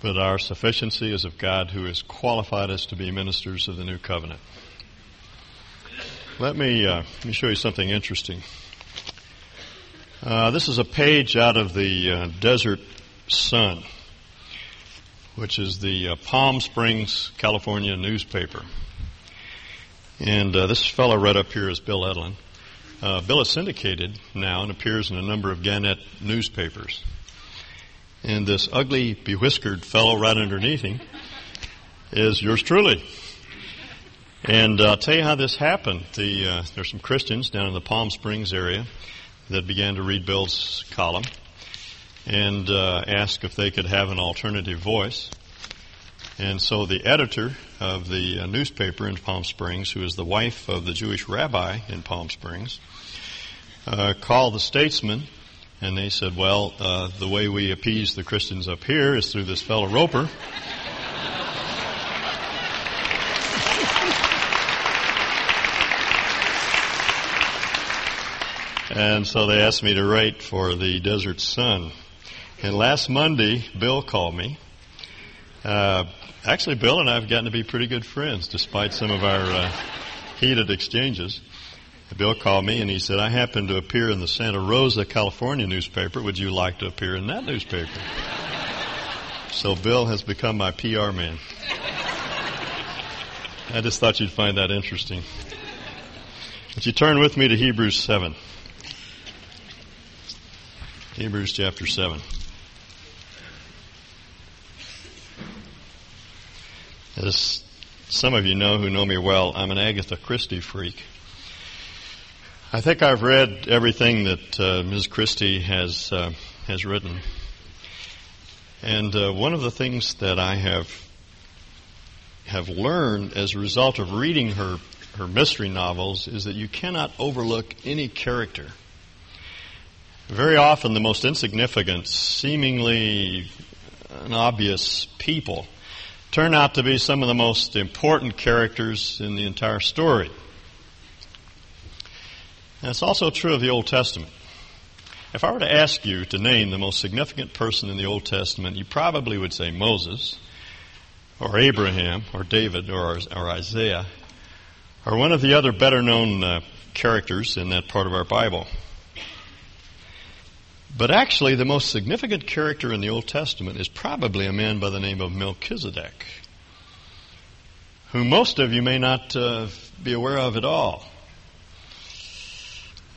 but our sufficiency is of God who has qualified us to be ministers of the new covenant. Let me, uh, let me show you something interesting. Uh, this is a page out of the uh, Desert Sun, which is the uh, Palm Springs, California newspaper. And uh, this fellow right up here is Bill Edlin. Uh, Bill is syndicated now and appears in a number of Gannett newspapers. And this ugly, bewhiskered fellow right underneath him is yours truly. And I'll tell you how this happened. The, uh, there's some Christians down in the Palm Springs area that began to read Bill's column and uh, if they could have an alternative voice. And so the editor of the uh, newspaper in Palm Springs, who is the wife of the Jewish rabbi in Palm Springs, uh, called the statesman, and they said, "Well, uh, the way we appease the Christians up here is through this fellow Roper." And so they asked me to write for the Desert Sun. And last Monday, Bill called me. Uh, actually, Bill and I have gotten to be pretty good friends despite some of our uh, heated exchanges. Bill called me and he said, I happen to appear in the Santa Rosa, California newspaper. Would you like to appear in that newspaper? so Bill has become my PR man. I just thought you'd find that interesting. Would you turn with me to Hebrews 7? Hebrews chapter 7. As some of you know who know me well, I'm an Agatha Christie freak. I think I've read everything that uh, Ms. Christie has uh, has written, and uh, one of the things that I have have learned as a result of reading her her mystery novels is that you cannot overlook any character. Very often, the most insignificant, seemingly obvious people turn out to be some of the most important characters in the entire story. And it's also true of the Old Testament. If I were to ask you to name the most significant person in the Old Testament, you probably would say Moses, or Abraham, or David, or, or Isaiah, or one of the other better known uh, characters in that part of our Bible. But actually, the most significant character in the Old Testament is probably a man by the name of Melchizedek, who most of you may not uh, be aware of at all.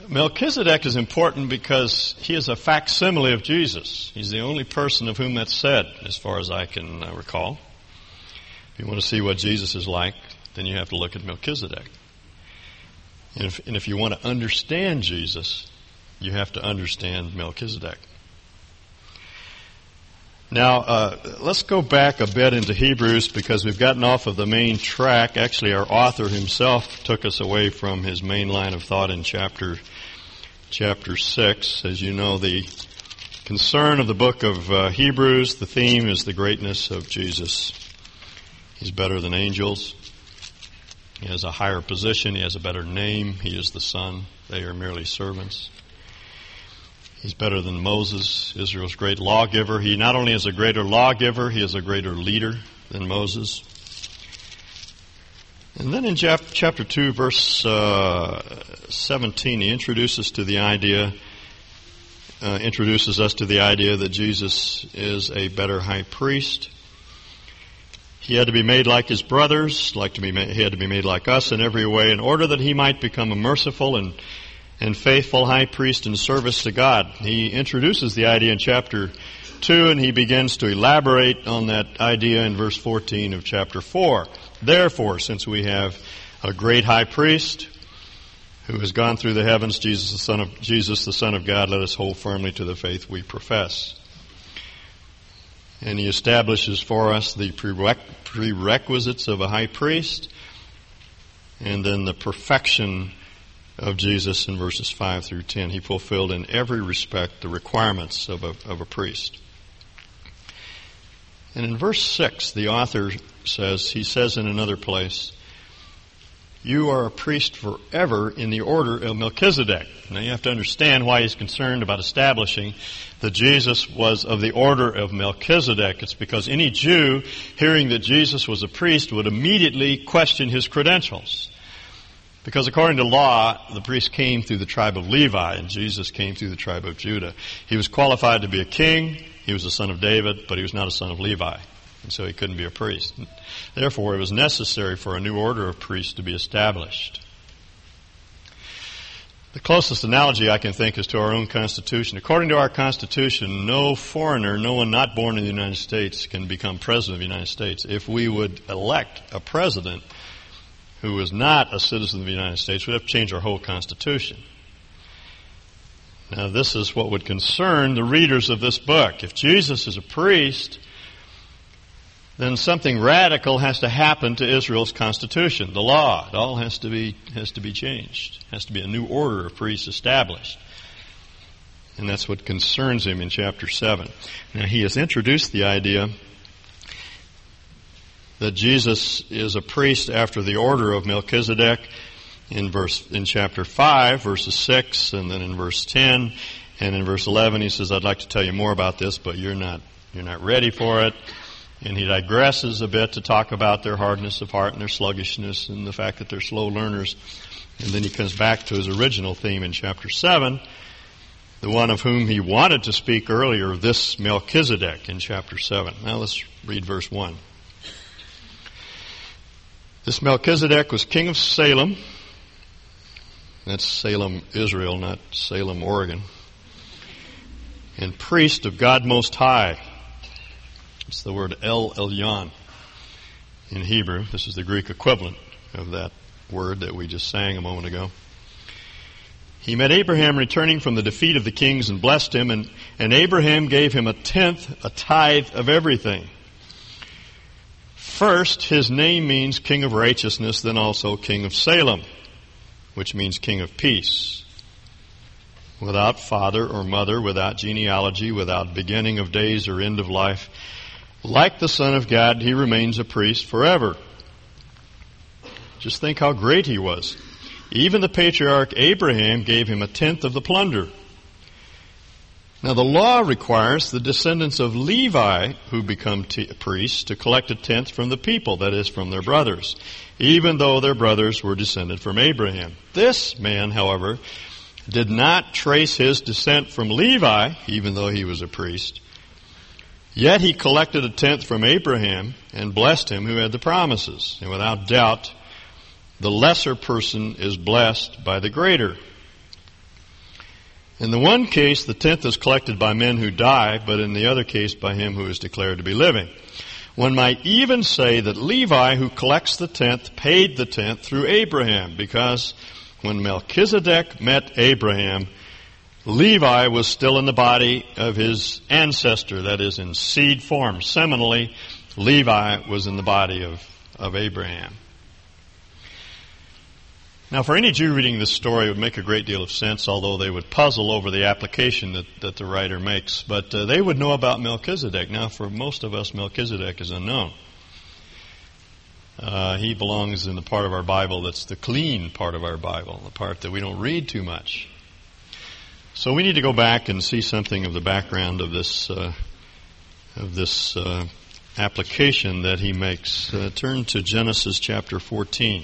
Melchizedek is important because he is a facsimile of Jesus. He's the only person of whom that's said, as far as I can uh, recall. If you want to see what Jesus is like, then you have to look at Melchizedek. And if, and if you want to understand Jesus, you have to understand Melchizedek. Now, uh, let's go back a bit into Hebrews because we've gotten off of the main track. Actually, our author himself took us away from his main line of thought in chapter chapter six. As you know, the concern of the book of uh, Hebrews, the theme is the greatness of Jesus. He's better than angels. He has a higher position. He has a better name. He is the Son. They are merely servants. He's better than Moses, Israel's great lawgiver. He not only is a greater lawgiver, he is a greater leader than Moses. And then in chapter 2, verse uh, 17, he introduces to the idea, uh, introduces us to the idea that Jesus is a better high priest. He had to be made like his brothers, like to be made, he had to be made like us in every way, in order that he might become a merciful and and faithful high priest in service to God. He introduces the idea in chapter 2 and he begins to elaborate on that idea in verse 14 of chapter 4. Therefore, since we have a great high priest who has gone through the heavens, Jesus the Son of, Jesus the Son of God, let us hold firmly to the faith we profess. And he establishes for us the prerequisites of a high priest and then the perfection of Jesus in verses 5 through 10. He fulfilled in every respect the requirements of a, of a priest. And in verse 6, the author says, he says in another place, you are a priest forever in the order of Melchizedek. Now you have to understand why he's concerned about establishing that Jesus was of the order of Melchizedek. It's because any Jew hearing that Jesus was a priest would immediately question his credentials. Because according to law, the priest came through the tribe of Levi and Jesus came through the tribe of Judah. He was qualified to be a king. He was a son of David, but he was not a son of Levi. And so he couldn't be a priest. Therefore, it was necessary for a new order of priests to be established. The closest analogy I can think is to our own Constitution. According to our Constitution, no foreigner, no one not born in the United States can become President of the United States. If we would elect a President who is not a citizen of the United States, we'd have to change our whole Constitution. Now, this is what would concern the readers of this book. If Jesus is a priest, then something radical has to happen to Israel's constitution, the law. It all has to be has to be changed. Has to be a new order of priests established. And that's what concerns him in chapter 7. Now he has introduced the idea that Jesus is a priest after the order of Melchizedek in verse in chapter 5 verses 6 and then in verse 10 and in verse 11 he says I'd like to tell you more about this but you're not you're not ready for it and he digresses a bit to talk about their hardness of heart and their sluggishness and the fact that they're slow learners. And then he comes back to his original theme in chapter 7, the one of whom he wanted to speak earlier, this Melchizedek in chapter 7. Now let's read verse 1. This Melchizedek was king of Salem. That's Salem, Israel, not Salem, Oregon. And priest of God Most High. It's the word El Elyon in Hebrew. This is the Greek equivalent of that word that we just sang a moment ago. He met Abraham returning from the defeat of the kings and blessed him, and, and Abraham gave him a tenth, a tithe of everything. First, his name means King of Righteousness, then also King of Salem, which means King of Peace. Without father or mother, without genealogy, without beginning of days or end of life, like the Son of God, he remains a priest forever. Just think how great he was. Even the patriarch Abraham gave him a tenth of the plunder. Now the law requires the descendants of Levi who become t- priests to collect a tenth from the people, that is from their brothers, even though their brothers were descended from Abraham. This man, however, did not trace his descent from Levi, even though he was a priest. Yet he collected a tenth from Abraham and blessed him who had the promises. And without doubt, the lesser person is blessed by the greater. In the one case, the tenth is collected by men who die, but in the other case, by him who is declared to be living. One might even say that Levi, who collects the tenth, paid the tenth through Abraham, because when Melchizedek met Abraham, Levi was still in the body of his ancestor, that is, in seed form. Seminally, Levi was in the body of, of Abraham. Now, for any Jew reading this story, it would make a great deal of sense, although they would puzzle over the application that, that the writer makes. But uh, they would know about Melchizedek. Now, for most of us, Melchizedek is unknown. Uh, he belongs in the part of our Bible that's the clean part of our Bible, the part that we don't read too much. So we need to go back and see something of the background of this uh, of this uh, application that he makes. Uh, turn to Genesis chapter 14.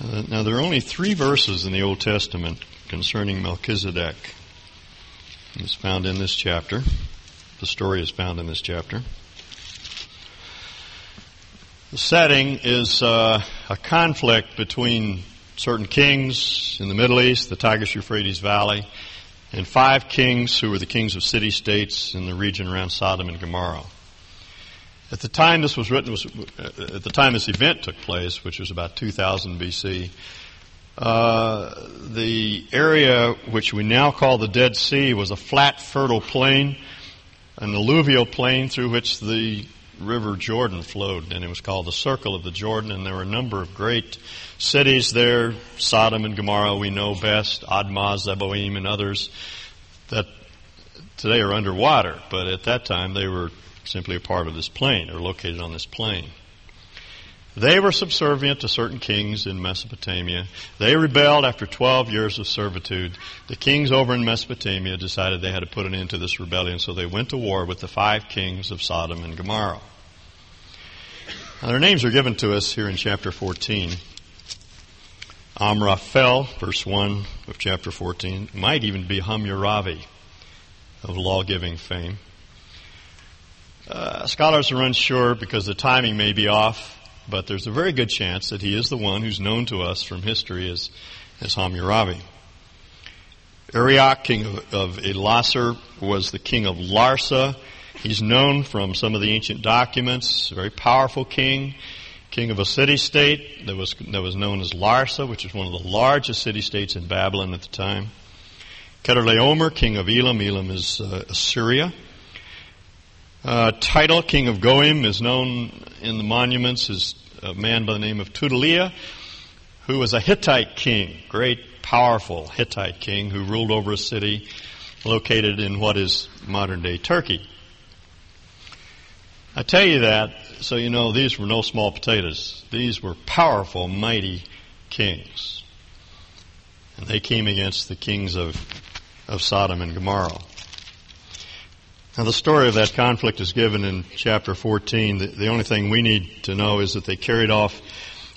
Uh, now there are only three verses in the Old Testament concerning Melchizedek. It's found in this chapter. The story is found in this chapter. The setting is uh, a conflict between certain kings in the Middle East, the Tigris Euphrates Valley, and five kings who were the kings of city states in the region around Sodom and Gomorrah. At the time this was written, was, uh, at the time this event took place, which was about 2000 BC, uh, the area which we now call the Dead Sea was a flat, fertile plain, an alluvial plain through which the River Jordan flowed, and it was called the Circle of the Jordan, and there were a number of great cities there, Sodom and Gomorrah we know best, Admah, Zeboim, and others that today are underwater, but at that time they were simply a part of this plain. They're located on this plain. They were subservient to certain kings in Mesopotamia. They rebelled after 12 years of servitude. The kings over in Mesopotamia decided they had to put an end to this rebellion, so they went to war with the five kings of Sodom and Gomorrah. Now, their names are given to us here in chapter 14. Amraphel, verse 1 of chapter 14, might even be Hammurabi of law-giving fame. Uh, scholars are unsure because the timing may be off but there's a very good chance that he is the one who's known to us from history as, as Hammurabi. Arioch, king of, of Elasar, was the king of Larsa. He's known from some of the ancient documents, very powerful king, king of a city-state that was, that was known as Larsa, which is one of the largest city-states in Babylon at the time. Chedorlaomer, king of Elam. Elam is uh, Assyria. Uh, Tidal, king of Goim, is known in the monuments as a man by the name of Tudaliah, who was a Hittite king, great, powerful Hittite king who ruled over a city located in what is modern day Turkey. I tell you that so you know these were no small potatoes. These were powerful, mighty kings. And they came against the kings of, of Sodom and Gomorrah. Now, the story of that conflict is given in chapter 14. The, the, only thing we need to know is that they carried off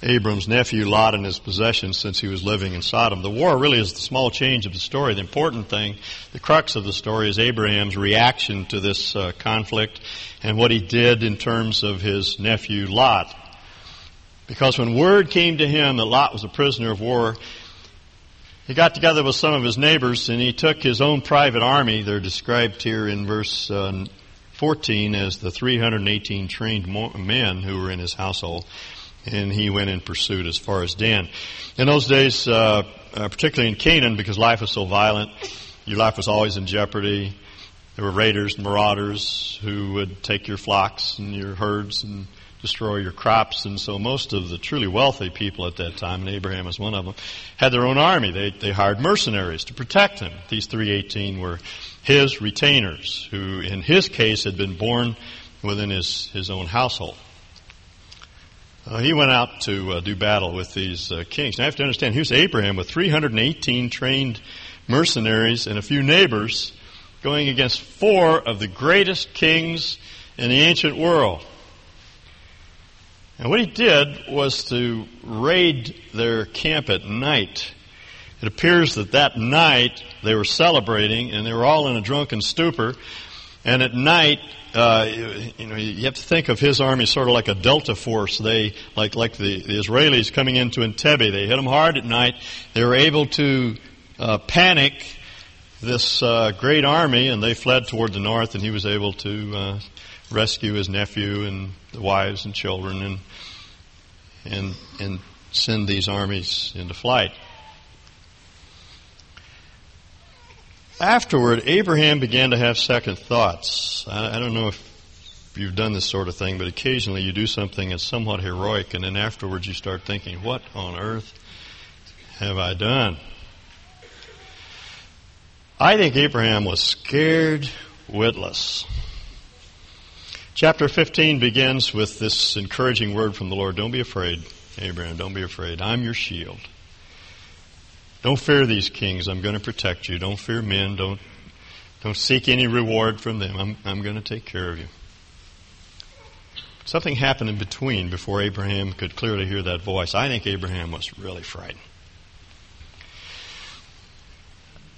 Abram's nephew Lot and his possessions since he was living in Sodom. The war really is the small change of the story. The important thing, the crux of the story, is Abraham's reaction to this uh, conflict and what he did in terms of his nephew Lot. Because when word came to him that Lot was a prisoner of war, he got together with some of his neighbors and he took his own private army. They're described here in verse uh, 14 as the 318 trained men who were in his household. And he went in pursuit as far as Dan. In those days, uh, uh, particularly in Canaan, because life was so violent, your life was always in jeopardy. There were raiders and marauders who would take your flocks and your herds and destroy your crops. And so most of the truly wealthy people at that time, and Abraham was one of them, had their own army. They, they hired mercenaries to protect him. These 318 were his retainers, who in his case had been born within his, his own household. Uh, he went out to uh, do battle with these uh, kings. Now, I have to understand, here's Abraham with 318 trained mercenaries and a few neighbors going against four of the greatest kings in the ancient world. And what he did was to raid their camp at night. It appears that that night they were celebrating and they were all in a drunken stupor. And at night, uh, you know, you have to think of his army sort of like a delta force. They, like, like the, the Israelis coming into Entebbe, they hit them hard at night. They were able to uh, panic this uh, great army, and they fled toward the north. And he was able to uh, rescue his nephew and the wives and children, and and, and send these armies into flight. Afterward, Abraham began to have second thoughts. I, I don't know if you've done this sort of thing, but occasionally you do something that's somewhat heroic, and then afterwards you start thinking, what on earth have I done? I think Abraham was scared witless. Chapter 15 begins with this encouraging word from the Lord. Don't be afraid, Abraham. Don't be afraid. I'm your shield. Don't fear these kings. I'm going to protect you. Don't fear men. Don't, don't seek any reward from them. I'm, I'm going to take care of you. Something happened in between before Abraham could clearly hear that voice. I think Abraham was really frightened.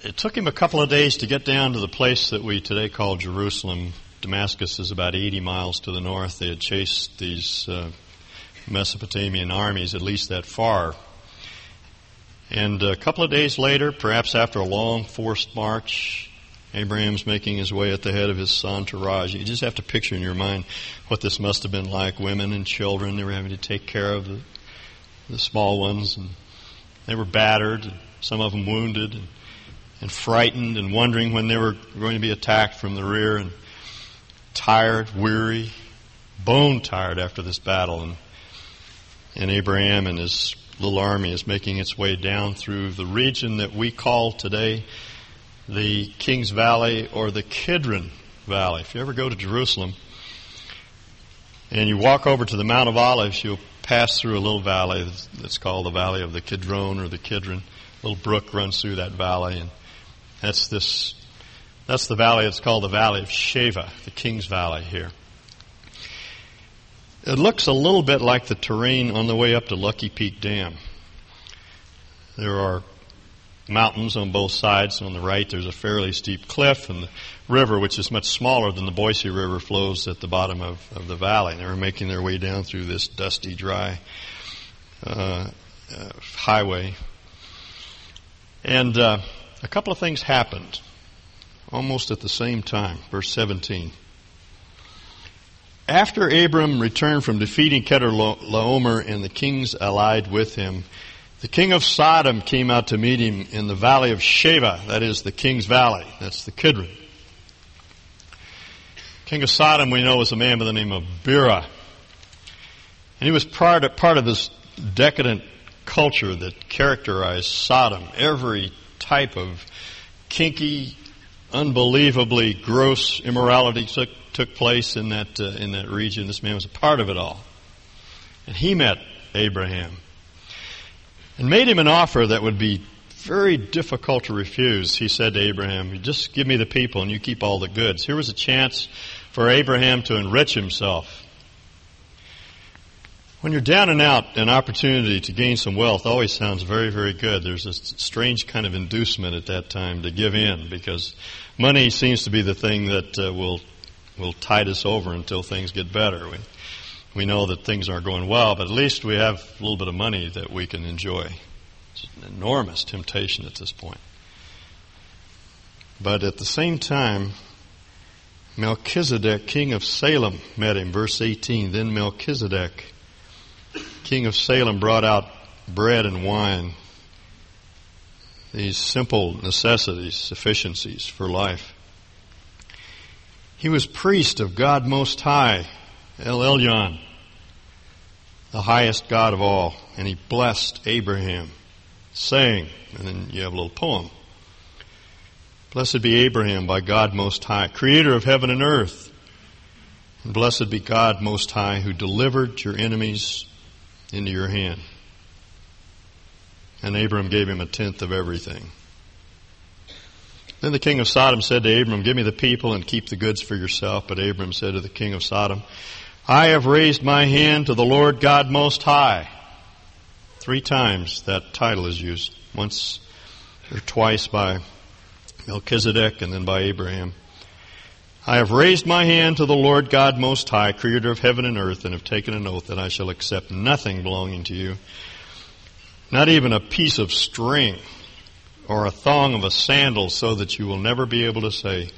It took him a couple of days to get down to the place that we today call Jerusalem, Damascus is about 80 miles to the north. They had chased these uh, Mesopotamian armies at least that far. And a couple of days later, perhaps after a long forced march, Abraham's making his way at the head of his entourage. You just have to picture in your mind what this must have been like. Women and children, they were having to take care of the, the small ones, and they were battered, some of them wounded, and, and frightened, and wondering when they were going to be attacked from the rear. And tired, weary, bone tired after this battle. And, and Abraham and his little army is making its way down through the region that we call today the King's Valley or the Kidron Valley. If you ever go to Jerusalem, and you walk over to the Mount of Olives, you'll pass through a little valley that's called the Valley of the Kidron or the Kidron. A little brook runs through that valley, and that's this. That's the valley. It's called the Valley of Sheva, the King's Valley here. It looks a little bit like the terrain on the way up to Lucky Peak Dam. There are mountains on both sides. On the right, there's a fairly steep cliff, and the river, which is much smaller than the Boise River, flows at the bottom of, of the valley. They were making their way down through this dusty, dry uh, uh, highway. And uh, a couple of things happened almost at the same time. Verse 17. After Abram returned from defeating Chedorlaomer and the kings allied with him, the king of Sodom came out to meet him in the valley of Sheva, that is the king's valley, that's the Kidron. King of Sodom, we know, was a man by the name of Bera. And he was part of, part of this decadent culture that characterized Sodom. Every type of kinky, unbelievably gross immorality took, took place in that, uh, in that region. This man was a part of it all. And he met Abraham and made him an offer that would be very difficult to refuse. He said to Abraham, Just give me the people and you keep all the goods. Here was a chance for Abraham to enrich himself. When you're down and out, an opportunity to gain some wealth always sounds very, very good. There's a strange kind of inducement at that time to give in because money seems to be the thing that uh, will will tide us over until things get better. We, we know that things aren't going well, but at least we have a little bit of money that we can enjoy. It's an enormous temptation at this point. But at the same time, Melchizedek, king of Salem, met him. Verse 18. Then Melchizedek, king of Salem, brought out bread and wine, these simple necessities, sufficiencies for life. He was priest of God Most High, El Elyon, the highest God of all, and he blessed Abraham, saying, and then you have a little poem. Blessed be Abraham by God Most High, creator of heaven and earth. And blessed be God Most High, who delivered your enemies into your hand. And Abram gave him a tenth of everything. Then the king of Sodom said to Abram, Give me the people and keep the goods for yourself. But Abram said to the king of Sodom, I have raised my hand to the Lord God Most High. Three times that title is used, once or twice by Melchizedek and then by Abraham. I have raised my hand to the Lord God Most High, creator of heaven and earth, and have taken an oath that I shall accept nothing belonging to you, not even a piece of string or a thong of a sandal, so that you will never be able to say,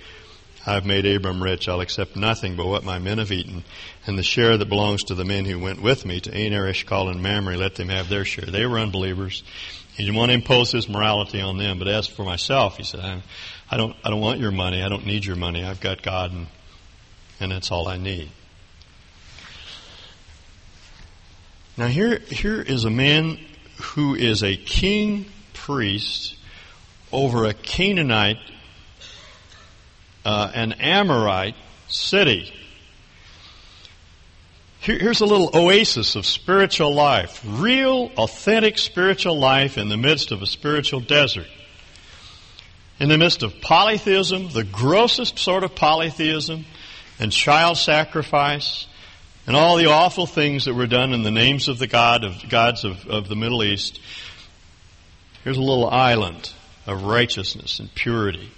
I've made Abram rich. I'll accept nothing but what my men have eaten. And the share that belongs to the men who went with me to Aner, Eshcol, and Mamre, let them have their share. They were unbelievers. He didn't want to impose his morality on them. But as for myself, he said, I, I don't, I don't want your money. I don't need your money. I've got God, and, and that's all I need. Now here, here is a man who is a king priest over a Canaanite uh, an Amorite city. Here, here's a little oasis of spiritual life, real, authentic spiritual life in the midst of a spiritual desert. In the midst of polytheism, the grossest sort of polytheism, and child sacrifice, and all the awful things that were done in the names of the God of gods of, of the Middle East. Here's a little island of righteousness and purity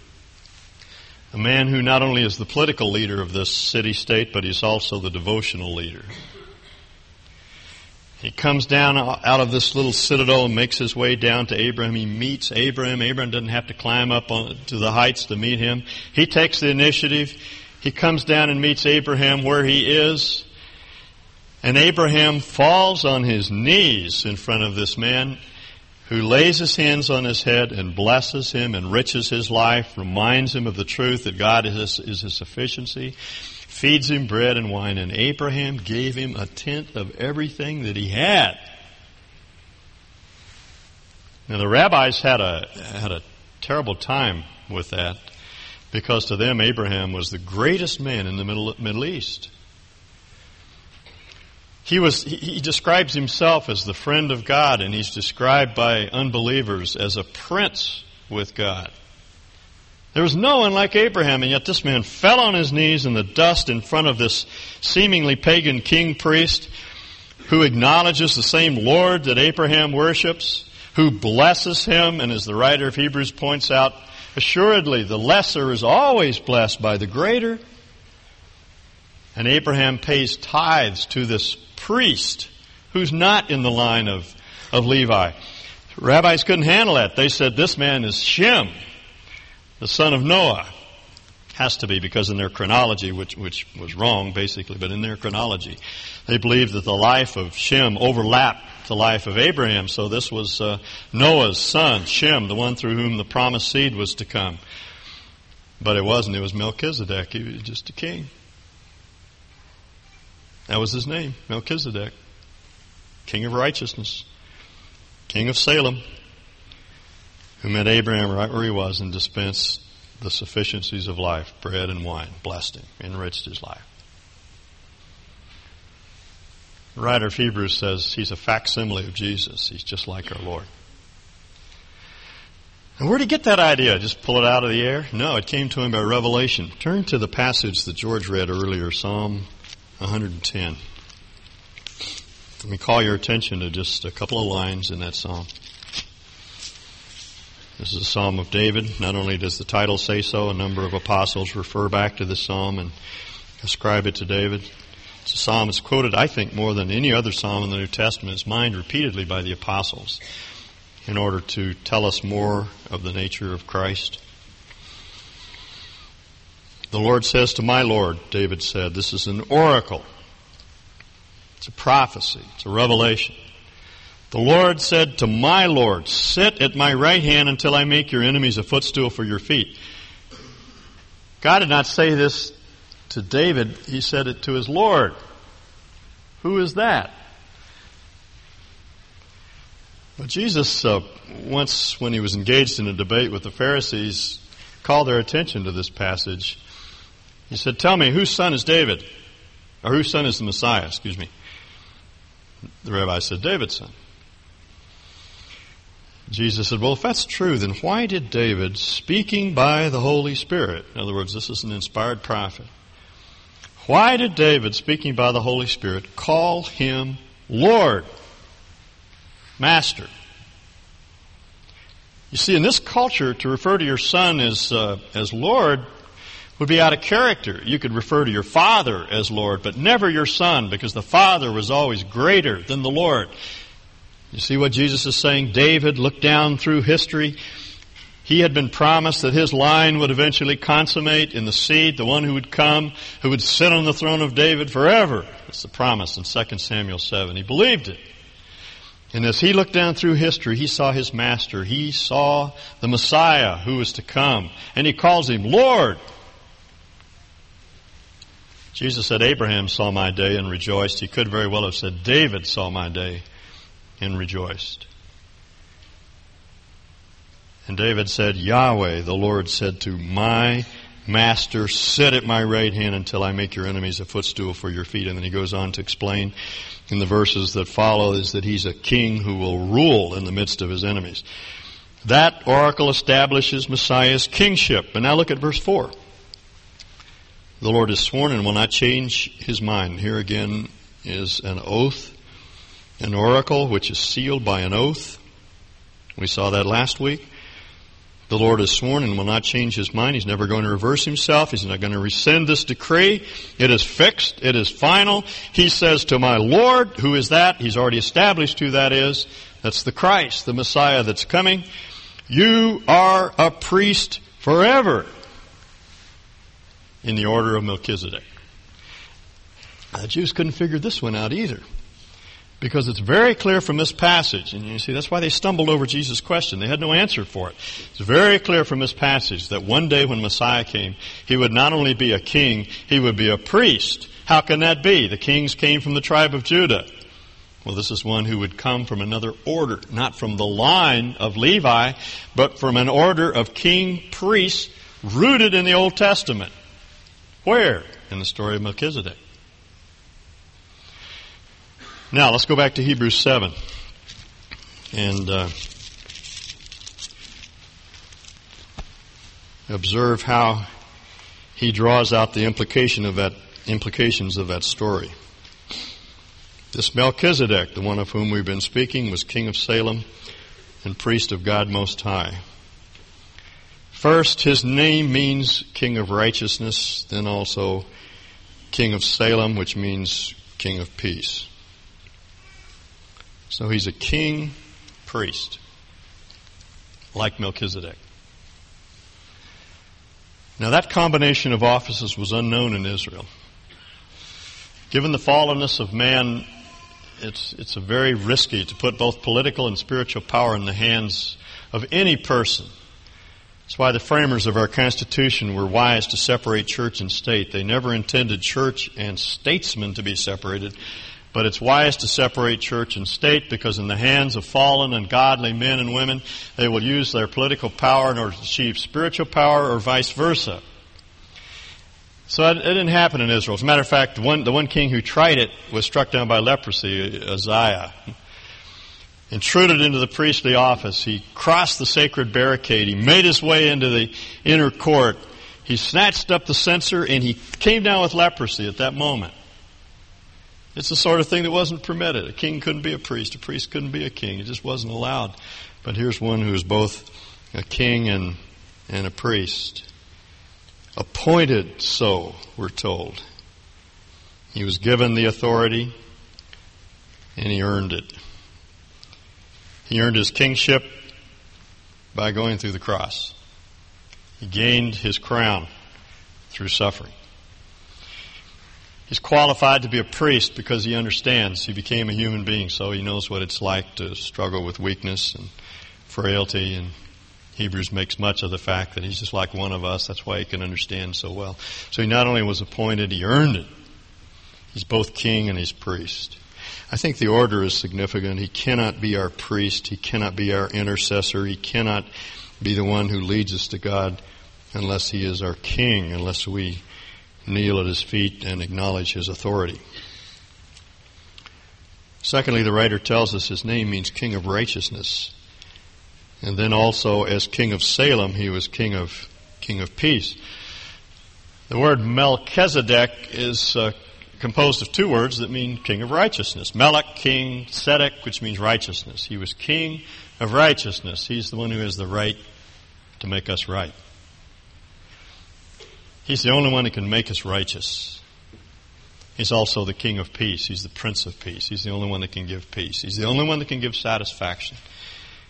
a man who not only is the political leader of this city state, but he's also the devotional leader. He comes down out of this little citadel and makes his way down to Abraham. He meets Abraham. Abraham doesn't have to climb up on, to the heights to meet him. He takes the initiative. He comes down and meets Abraham where he is. And Abraham falls on his knees in front of this man who lays his hands on his head and blesses him, enriches his life, reminds him of the truth that God is is his sufficiency, feeds him bread and wine, and Abraham gave him a tenth of everything that he had. Now the rabbis had a had a terrible time with that because to them Abraham was the greatest man in the Middle, Middle East. He was, he describes himself as the friend of God and he's described by unbelievers as a prince with God. There was no one like Abraham, and yet this man fell on his knees in the dust in front of this seemingly pagan king priest who acknowledges the same Lord that Abraham worships, who blesses him, and as the writer of Hebrews points out, assuredly the lesser is always blessed by the greater. And Abraham pays tithes to this priest who's not in the line of, of Levi. Rabbis couldn't handle that. They said this man is Shem the son of Noah. Has to be because in their chronology, which, which was wrong basically, but in their chronology, they believed that the life of Shem overlapped the life of Abraham. So this was uh, Noah's son, Shem, the one through whom the promised seed was to come. But it wasn't. It was Melchizedek. He was just a king. That was his name, Melchizedek. King of righteousness. King of Salem who met Abraham right where he was and dispensed the sufficiencies of life, bread and wine, blessed him, enriched his life. The writer of Hebrews says he's a facsimile of Jesus. He's just like our Lord. And where did he get that idea? Just pull it out of the air? No, it came to him by revelation. Turn to the passage that George read earlier, Psalm 110. Let me call your attention to just a couple of lines in that psalm. This is a psalm of David. Not only does the title say so, a number of apostles refer back to this psalm and ascribe it to David. It's a psalm that's quoted, I think, more than any other psalm in the New Testament. It's mined repeatedly by the apostles in order to tell us more of the nature of Christ. The Lord says to my Lord, David said, this is an oracle. It's a prophecy. It's a revelation. The Lord said to my Lord, Sit at my right hand until I make your enemies a footstool for your feet. God did not say this to David, he said it to his Lord. Who is that? Well, Jesus, uh, once when he was engaged in a debate with the Pharisees, called their attention to this passage. He said, Tell me, whose son is David? Or whose son is the Messiah? Excuse me. The rabbi said, David's son. Jesus said, Well, if that's true, then why did David, speaking by the Holy Spirit, in other words, this is an inspired prophet, why did David, speaking by the Holy Spirit, call him Lord, Master? You see, in this culture, to refer to your son as, uh, as Lord would be out of character. You could refer to your father as Lord, but never your son, because the father was always greater than the Lord. You see what Jesus is saying? David looked down through history. He had been promised that his line would eventually consummate in the seed, the one who would come, who would sit on the throne of David forever. That's the promise in 2 Samuel 7. He believed it. And as he looked down through history, he saw his master. He saw the Messiah who was to come. And he calls him Lord. Jesus said, Abraham saw my day and rejoiced. He could very well have said, David saw my day and rejoiced. And David said, Yahweh, the Lord said to my master, sit at my right hand until I make your enemies a footstool for your feet. And then he goes on to explain in the verses that follow is that he's a king who will rule in the midst of his enemies. That oracle establishes Messiah's kingship. And now look at verse 4. The Lord has sworn and will not change his mind. Here again is an oath an oracle which is sealed by an oath. We saw that last week. The Lord has sworn and will not change his mind. He's never going to reverse himself. He's not going to rescind this decree. It is fixed. It is final. He says to my Lord, who is that? He's already established who that is. That's the Christ, the Messiah that's coming. You are a priest forever in the order of Melchizedek. The Jews couldn't figure this one out either. Because it's very clear from this passage, and you see that's why they stumbled over Jesus' question. They had no answer for it. It's very clear from this passage that one day when Messiah came, he would not only be a king, he would be a priest. How can that be? The kings came from the tribe of Judah. Well, this is one who would come from another order, not from the line of Levi, but from an order of king priests rooted in the Old Testament. Where? In the story of Melchizedek. Now, let's go back to Hebrews 7. And uh, observe how he draws out the implication of that implications of that story. This Melchizedek, the one of whom we've been speaking, was king of Salem and priest of God Most High. First, his name means king of righteousness, then also king of Salem, which means king of peace. So he's a king priest, like Melchizedek. Now that combination of offices was unknown in Israel. Given the fallenness of man, it's, it's very risky to put both political and spiritual power in the hands of any person. That's why the framers of our Constitution were wise to separate church and state. They never intended church and statesmen to be separated, but it's wise to separate church and state because in the hands of fallen and godly men and women, they will use their political power in order to achieve spiritual power or vice versa. So it, didn't happen in Israel. As a matter of fact, one, the one king who tried it was struck down by leprosy, Uzziah. Intruded into the priestly office. He crossed the sacred barricade. He made his way into the inner court. He snatched up the censer and he came down with leprosy at that moment. It's the sort of thing that wasn't permitted. A king couldn't be a priest. A priest couldn't be a king. It just wasn't allowed. But here's one who is both a king and, and a priest. Appointed so, we're told. He was given the authority and he earned it. He earned his kingship by going through the cross. He gained his crown through suffering. He's qualified to be a priest because he understands. He became a human being, so he knows what it's like to struggle with weakness and frailty. And Hebrews makes much of the fact that he's just like one of us. That's why he can understand so well. So he not only was appointed, he earned it. He's both king and he's priest. I think the order is significant. He cannot be our priest. He cannot be our intercessor. He cannot be the one who leads us to God unless he is our king, unless we kneel at his feet and acknowledge his authority. Secondly, the writer tells us his name means king of righteousness. And then also as king of Salem, he was king of king of peace. The word Melchizedek is uh, composed of two words that mean king of righteousness. Melech, king, Sedek, which means righteousness. He was king of righteousness. He's the one who has the right to make us right. He's the only one who can make us righteous. He's also the King of peace. He's the Prince of peace. He's the only one that can give peace. He's the only one that can give satisfaction.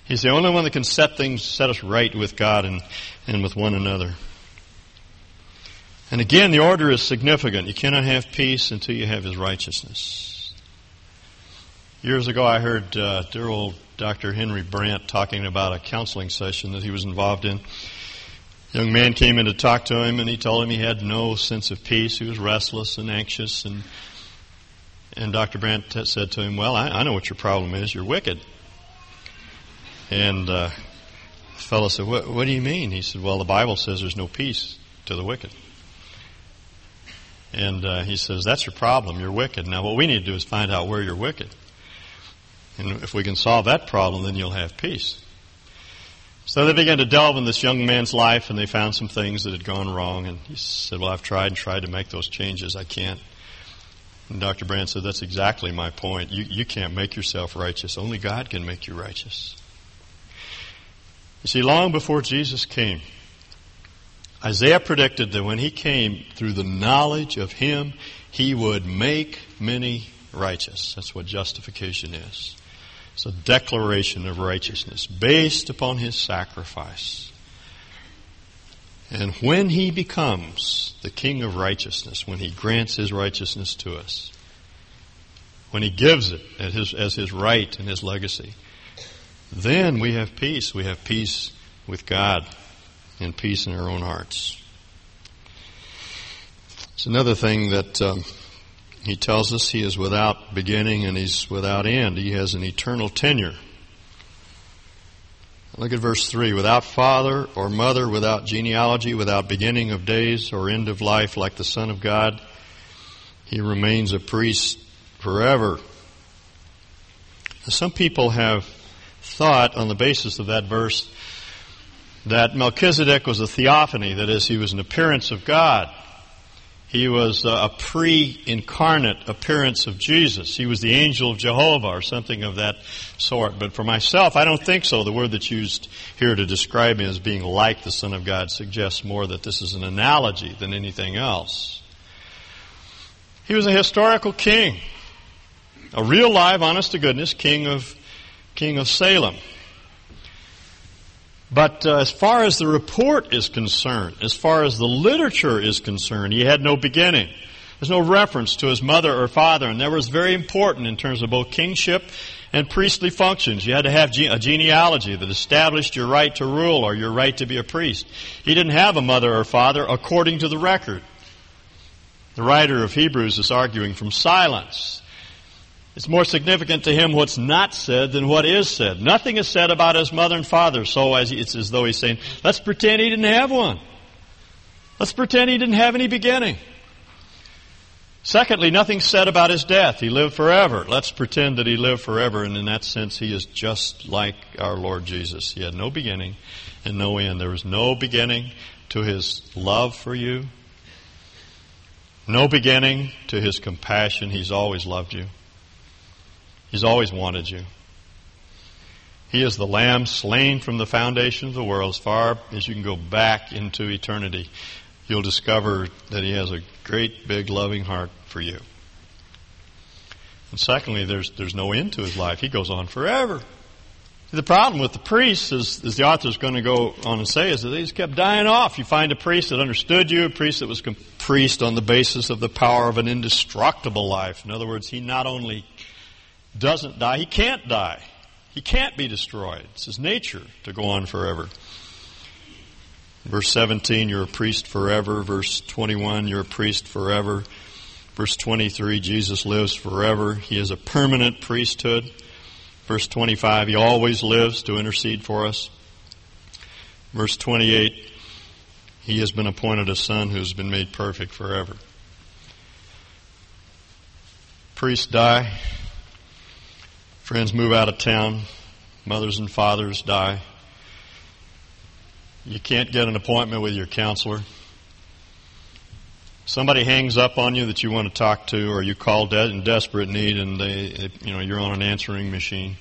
He's the only one that can set things, set us right with God and, and with one another. And again, the order is significant. You cannot have peace until you have His righteousness. Years ago, I heard uh, dear old Dr. Henry Brandt talking about a counseling session that he was involved in young man came in to talk to him and he told him he had no sense of peace. He was restless and anxious and and Dr. Brandt said to him, well, I, I know what your problem is. You're wicked. And uh, the fellow said, what, what do you mean? He said, well, the Bible says there's no peace to the wicked. And uh, he says, that's your problem. You're wicked. Now, what we need to do is find out where you're wicked. And if we can solve that problem, then you'll have peace. So they began to delve in this young man's life and they found some things that had gone wrong. And he said, Well, I've tried and tried to make those changes. I can't. And Dr. Brandt said, That's exactly my point. You, you can't make yourself righteous. Only God can make you righteous. You see, long before Jesus came, Isaiah predicted that when he came through the knowledge of him, he would make many righteous. That's what justification is. It's a declaration of righteousness based upon his sacrifice. And when he becomes the king of righteousness, when he grants his righteousness to us, when he gives it as his, as his right and his legacy, then we have peace. We have peace with God and peace in our own hearts. It's another thing that um, he tells us he is without beginning and he's without end. He has an eternal tenure. Look at verse 3. Without father or mother, without genealogy, without beginning of days or end of life, like the Son of God, he remains a priest forever. Some people have thought on the basis of that verse that Melchizedek was a theophany, that is, he was an appearance of God. He was uh, a pre-incarnate appearance of Jesus. He was the angel of Jehovah or something of that sort. But for myself, I don't think so. The word that's used here to describe him as being like the Son of God suggests more that this is an analogy than anything else. He was a historical king. A real live, honest to goodness king of, king of Salem. But uh, as far as the report is concerned, as far as the literature is concerned, he had no beginning. There's no reference to his mother or father, and that was very important in terms of both kingship and priestly functions. You had to have a genealogy that established your right to rule or your right to be a priest. He didn't have a mother or father according to the record. The writer of Hebrews is arguing from silence. It's more significant to him what's not said than what is said. Nothing is said about his mother and father, so as it's as though he's saying, let's pretend he didn't have one. Let's pretend he didn't have any beginning. Secondly, nothing said about his death. He lived forever. Let's pretend that he lived forever, and in that sense, he is just like our Lord Jesus. He had no beginning and no end. There was no beginning to his love for you, no beginning to his compassion. He's always loved you. He's always wanted you. He is the Lamb slain from the foundation of the world. As far as you can go back into eternity, you'll discover that He has a great, big, loving heart for you. And secondly, there's, there's no end to His life. He goes on forever. The problem with the priests, is, as the author is going to go on and say, is that they just kept dying off. You find a priest that understood you, a priest that was a priest on the basis of the power of an indestructible life. In other words, he not only doesn't die, he can't die. He can't be destroyed. It's his nature to go on forever. Verse 17, you're a priest forever. Verse 21, you're a priest forever. Verse 23, Jesus lives forever. He is a permanent priesthood. Verse 25, he always lives to intercede for us. Verse 28, he has been appointed a son who has been made perfect forever. Priests die. Friends move out of town. Mothers and fathers die. You can't get an appointment with your counselor. Somebody hangs up on you that you want to talk to, or you call de- in desperate need, and they, you know, you're on an answering machine,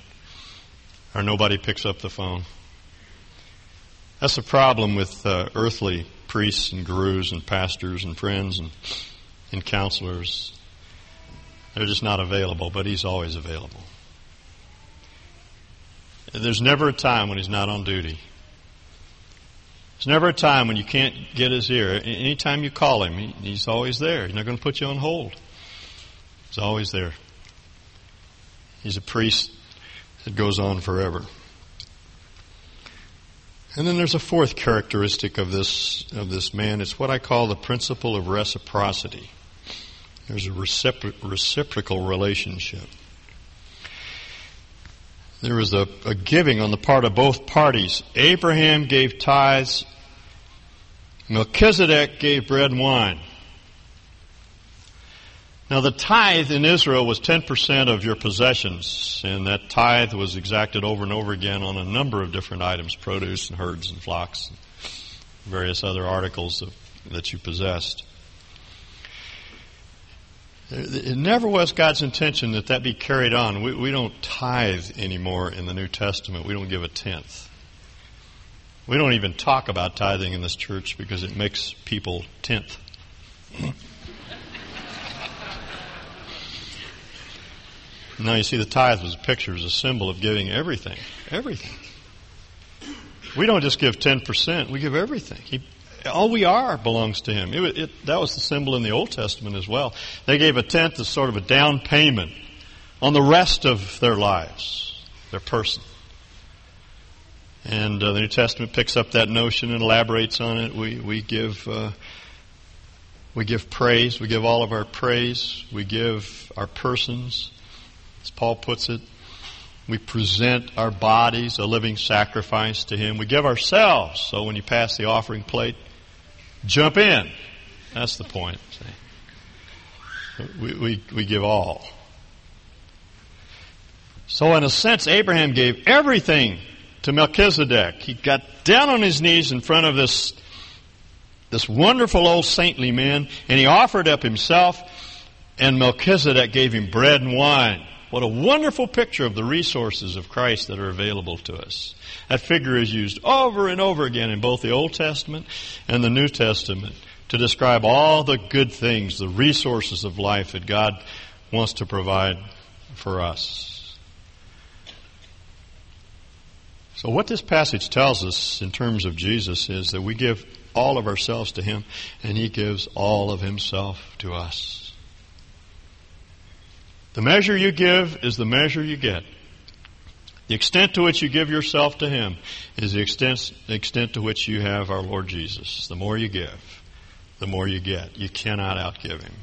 or nobody picks up the phone. That's a problem with uh, earthly priests and gurus and pastors and friends and, and counselors. They're just not available, but He's always available. There's never a time when he's not on duty. There's never a time when you can't get his ear. Anytime you call him, he's always there. He's not going to put you on hold. He's always there. He's a priest that goes on forever. And then there's a fourth characteristic of this of this man. It's what I call the principle of reciprocity. There's a recipro- reciprocal relationship. There was a, a giving on the part of both parties. Abraham gave tithes. Melchizedek gave bread and wine. Now the tithe in Israel was 10% of your possessions, and that tithe was exacted over and over again on a number of different items, produce and herds and flocks, and various other articles of, that you possessed. It never was God's intention that that be carried on. We, we don't tithe anymore in the New Testament. We don't give a tenth. We don't even talk about tithing in this church because it makes people tenth. now you see the tithe was a picture, was a symbol of giving everything. Everything. We don't just give 10%, we give everything. He all we are belongs to Him. It, it, that was the symbol in the Old Testament as well. They gave a tenth as sort of a down payment on the rest of their lives, their person. And uh, the New Testament picks up that notion and elaborates on it. We we give uh, we give praise. We give all of our praise. We give our persons, as Paul puts it. We present our bodies a living sacrifice to Him. We give ourselves. So when you pass the offering plate, Jump in. That's the point. We, we, we give all. So in a sense, Abraham gave everything to Melchizedek. He got down on his knees in front of this, this wonderful old saintly man, and he offered up himself, and Melchizedek gave him bread and wine. What a wonderful picture of the resources of Christ that are available to us. That figure is used over and over again in both the Old Testament and the New Testament to describe all the good things, the resources of life that God wants to provide for us. So what this passage tells us in terms of Jesus is that we give all of ourselves to Him and He gives all of Himself to us. The measure you give is the measure you get. The extent to which you give yourself to Him is the extent, the extent to which you have our Lord Jesus. The more you give, the more you get. You cannot outgive Him.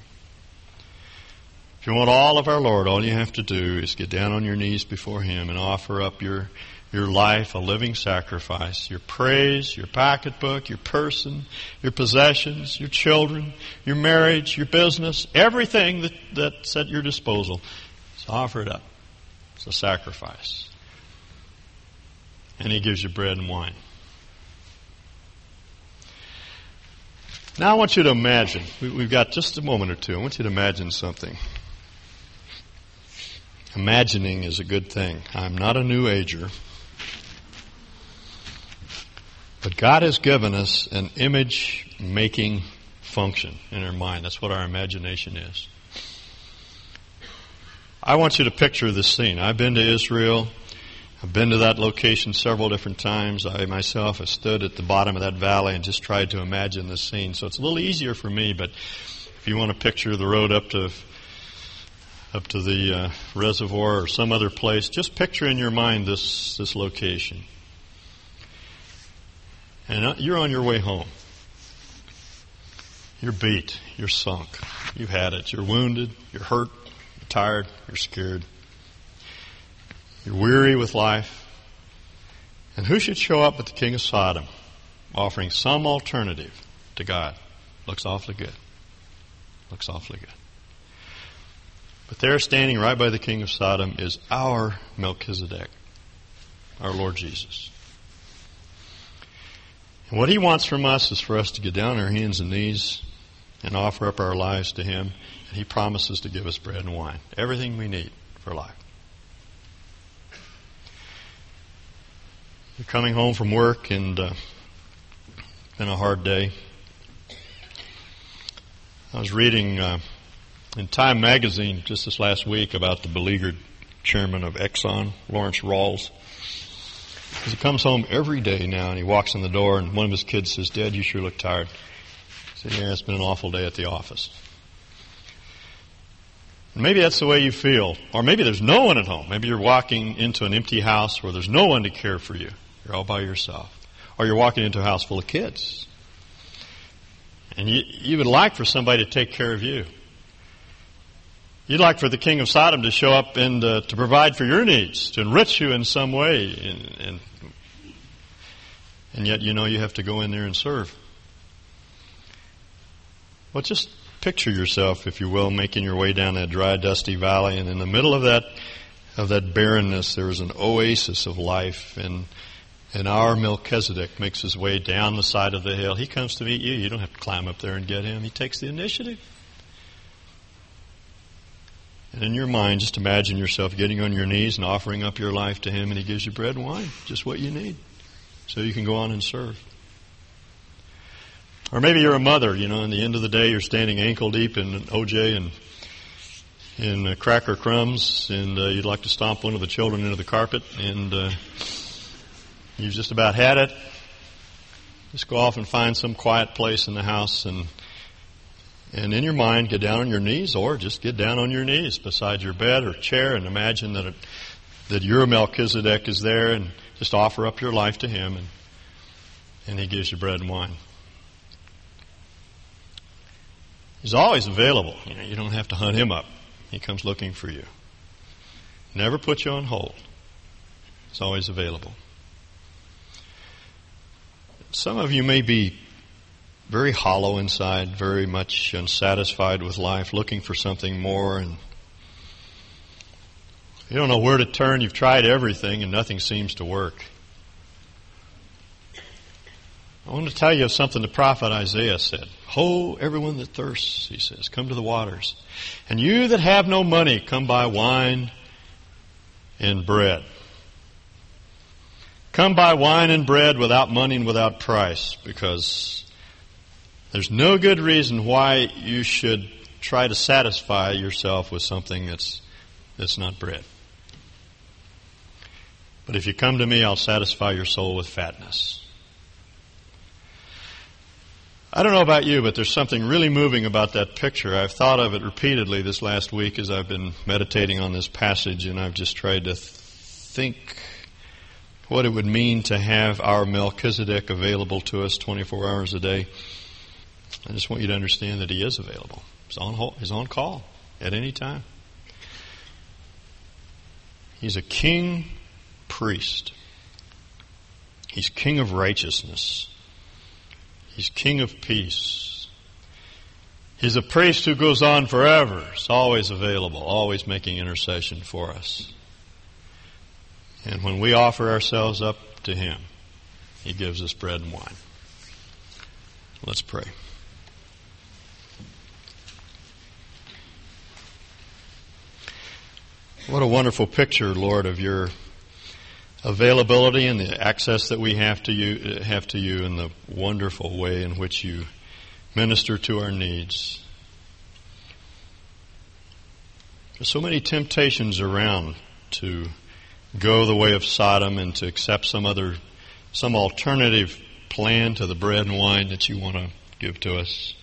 If you want all of our Lord, all you have to do is get down on your knees before Him and offer up your your life a living sacrifice, your praise, your pocketbook, your person, your possessions, your children, your marriage, your business, everything that, that's at your disposal is offered up. It's a sacrifice. And He gives you bread and wine. Now I want you to imagine, we've got just a moment or two, I want you to imagine something. Imagining is a good thing. I'm not a new ager. But God has given us an image making function in our mind. That's what our imagination is. I want you to picture this scene. I've been to Israel. I've been to that location several different times. I myself have stood at the bottom of that valley and just tried to imagine this scene. So it's a little easier for me, but if you want to picture the road up to up to the uh, reservoir or some other place, just picture in your mind this this location and uh, you're on your way home. You're beat. You're sunk. You've had it. You're wounded. You're hurt. You're tired. You're scared. You're weary with life. And who should show up but the king of Sodom, offering some alternative to God? Looks awfully good. Looks awfully good. But there, standing right by the king of Sodom, is our Melchizedek, our Lord Jesus. And what He wants from us is for us to get down on our hands and knees and offer up our lives to Him. And He promises to give us bread and wine, everything we need for life. You're coming home from work and uh, been a hard day. I was reading uh, in Time magazine just this last week about the beleaguered chairman of Exxon, Lawrence Rawls. Because he comes home every day now and he walks in the door and one of his kids says, Dad, you sure look tired. He said, Yeah, it's been an awful day at the office. maybe that's the way you feel. Or maybe there's no one at home. Maybe you're walking into an empty house where there's no one to care for you. You're all by yourself. Or you're walking into a house full of kids. And you, you would like for somebody to take care of you. You'd like for the king of Sodom to show up and uh, to provide for your needs, to enrich you in some way, and, and, and yet you know you have to go in there and serve. Well, just picture yourself, if you will, making your way down that dry, dusty valley, and in the middle of that of that barrenness, there is an oasis of life, and and our Melchizedek makes his way down the side of the hill. He comes to meet you. You don't have to climb up there and get him. He takes the initiative. And in your mind, just imagine yourself getting on your knees and offering up your life to Him, and He gives you bread and wine, just what you need, so you can go on and serve. Or maybe you're a mother, you know, and the end of the day you're standing ankle deep in OJ and in uh, cracker crumbs, and uh, you'd like to stomp one of the children into the carpet, and uh, you've just about had it. Just go off and find some quiet place in the house and and in your mind, get down on your knees, or just get down on your knees beside your bed or chair, and imagine that it, that your Melchizedek is there, and just offer up your life to Him, and and He gives you bread and wine. He's always available. You know, you don't have to hunt Him up. He comes looking for you. Never put you on hold. He's always available. Some of you may be very hollow inside, very much unsatisfied with life, looking for something more. And You don't know where to turn. You've tried everything and nothing seems to work. I want to tell you of something the prophet Isaiah said. Ho, everyone that thirsts, he says, come to the waters. And you that have no money, come buy wine and bread. Come buy wine and bread without money and without price, because there's no good reason why you should try to satisfy yourself with something that's, that's not bread. But if you come to me, I'll satisfy your soul with fatness. I don't know about you, but there's something really moving about that picture. I've thought of it repeatedly this last week as I've been meditating on this passage, and I've just tried to think what it would mean to have our Melchizedek available to us 24 hours a day. I just want you to understand that he is available. He's on, he's on call at any time. He's a king priest. He's king of righteousness. He's King of Peace. He's a priest who goes on forever. He's always available, always making intercession for us. And when we offer ourselves up to Him, He gives us bread and wine. Let's pray. What a wonderful picture, Lord, of your availability and the access that we have to you have to you and the wonderful way in which you minister to our needs. There's so many temptations around to go the way of Sodom and to accept some other some alternative plan to the bread and wine that you want to give to us.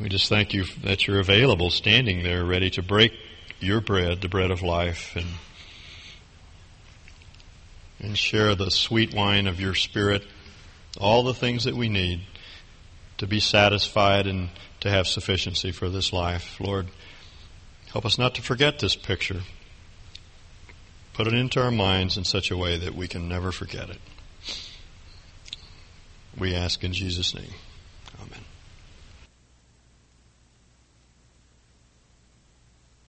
We just thank you that you're available, standing there, ready to break your bread, the bread of life, and and share the sweet wine of your Spirit, all the things that we need to be satisfied and to have sufficiency for this life. Lord, help us not to forget this picture. Put it into our minds in such a way that we can never forget it. We ask in Jesus' name.